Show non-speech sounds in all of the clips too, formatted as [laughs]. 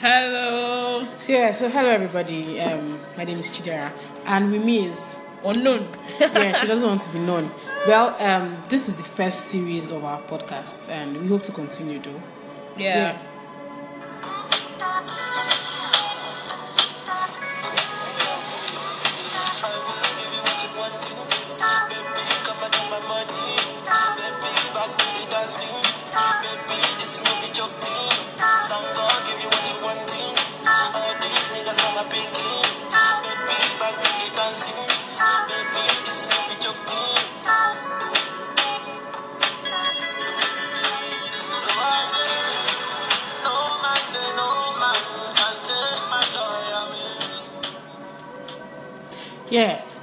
Hello. So, yeah, so hello everybody. Um, my name is Chidera, and with me is Unknown. yeah, she [laughs] doesn't want to be known. Well, um, this is the first series of our podcast, and we hope to continue though. yeah. Yeah,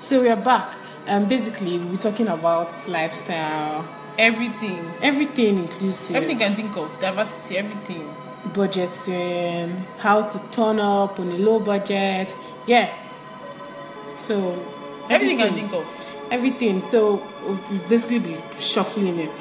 so we are back, and basically we'll be talking about lifestyle, Everything. everything inclusive, Everything you can think of. Diversity. Everything. budgeting, how to turn up on a low budget. Yeah. So Everything you can think of. everything. So we'll basically be shuffling it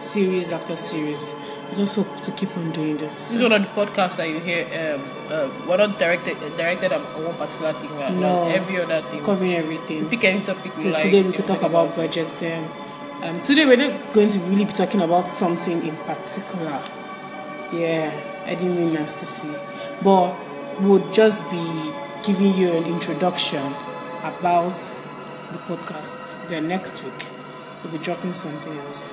series after series. I just hope to keep on doing this. This is one of the podcasts that you hear. Um, uh, we're not directed directed on one particular thing. We're No. on every other thing. Covering everything. Pick any topic So like. today we could talk about budgeting. Um, today we're not going to really be talking about something in particular. Yeah, I didn't mean see, but would just be giving you an introduction about the podcast. Then next week we'll be dropping something else.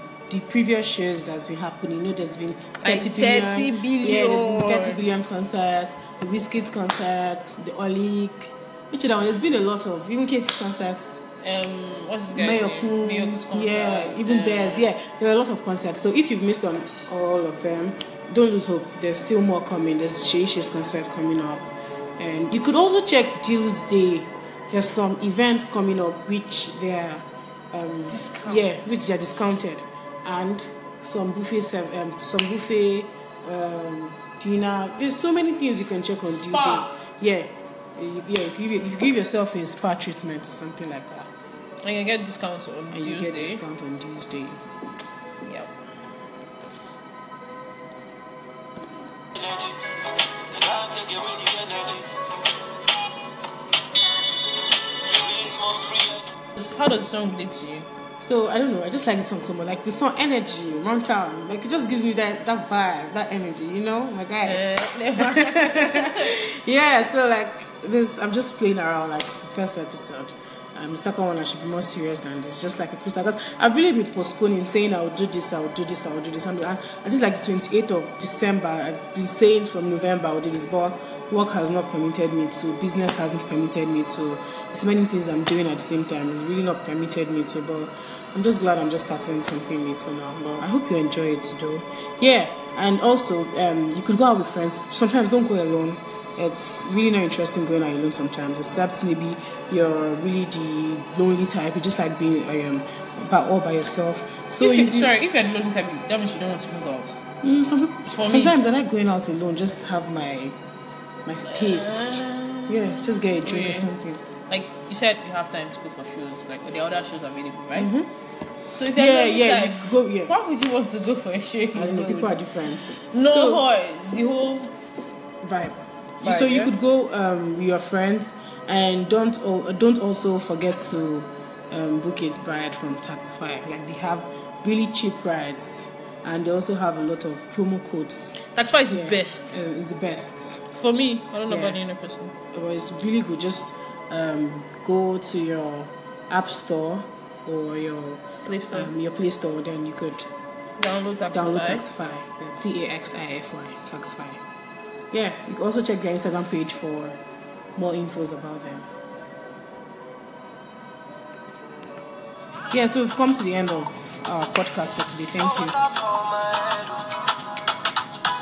the previous shows that's been happening, you know there's been 30 Like billion, 30 yeah, there's been 30 billion concerts, the Wizkid concerts, the Olik, which other one? There's been a lot of even cases concerts. Um, what's this guy's name? Concert. yeah, even Bears, yeah. There are a lot of concerts. So if you've missed on all of them, don't lose hope. There's still more coming. There's Shay Shay's concert coming up, and you could also check Tuesday. There's some events coming up which they're um, yeah, which they're discounted, and some buffet, serv- um, some buffet um, dinner. There's so many things you can check on Spa. Day. Yeah, you, yeah. You give, you give yourself a spa treatment or something like that And you get discounts on and you get discount on Tuesday. Yep. energy. I can't take away the energy. Free smoke, free How does the song relate to you? So I don't know. I just like the song so much. Like the song energy, Mom Town. Like it just gives me that that vibe, that energy. You know, my guy. Uh. [laughs] Yeah. So like this, I'm just playing around. Like first episode. Um, the second one I should be more serious than this. Just like a freestyle. Because I've really been postponing, saying I will do this, I will do this, I will do this. And, and I think like the 28th of December, I've been saying from November I will do this, but work has not permitted me to. Business hasn't permitted me to. There's many things I'm doing at the same time. It's really not permitted me to. But I'm just glad I'm just starting something little now. But I hope you enjoy it though. Yeah. And also, um, you could go out with friends. Sometimes don't go alone. It's really not interesting going out alone sometimes, except maybe you're really the lonely type. You just like being um, by, all by yourself. So if you, you, sorry, if you're the lonely type, that means you don't want to move out. Mm, some For me- sometimes I like going out alone, just have my my space. Yeah, just get a drink or something. Like you said, you have time to go for shows. Like are other shows are available, right? So if Mm-hmm. Yeah, yeah, you go. Yeah, why would you want to go for a show? I don't know. People are different. no So- horse. The whole vibe. Vibe, so you yeah? could go um, with your friends, and don't al- don't also forget to um, book a ride from Taxify. Like they have really cheap rides, and they also have a lot of promo codes. that's why it's Yeah. the best Uh, it's the best. For me. I don't know Yeah. about the other person. It was really good. Just um, go to your app store or your Play Store. um, your Play Store. Then you could Download Taxify. download Taxify. T A X I F Y. Taxify. Yeah, you can also check their Instagram page for more infos about them. Yeah, so we've come to the end of our podcast for today. Thank you.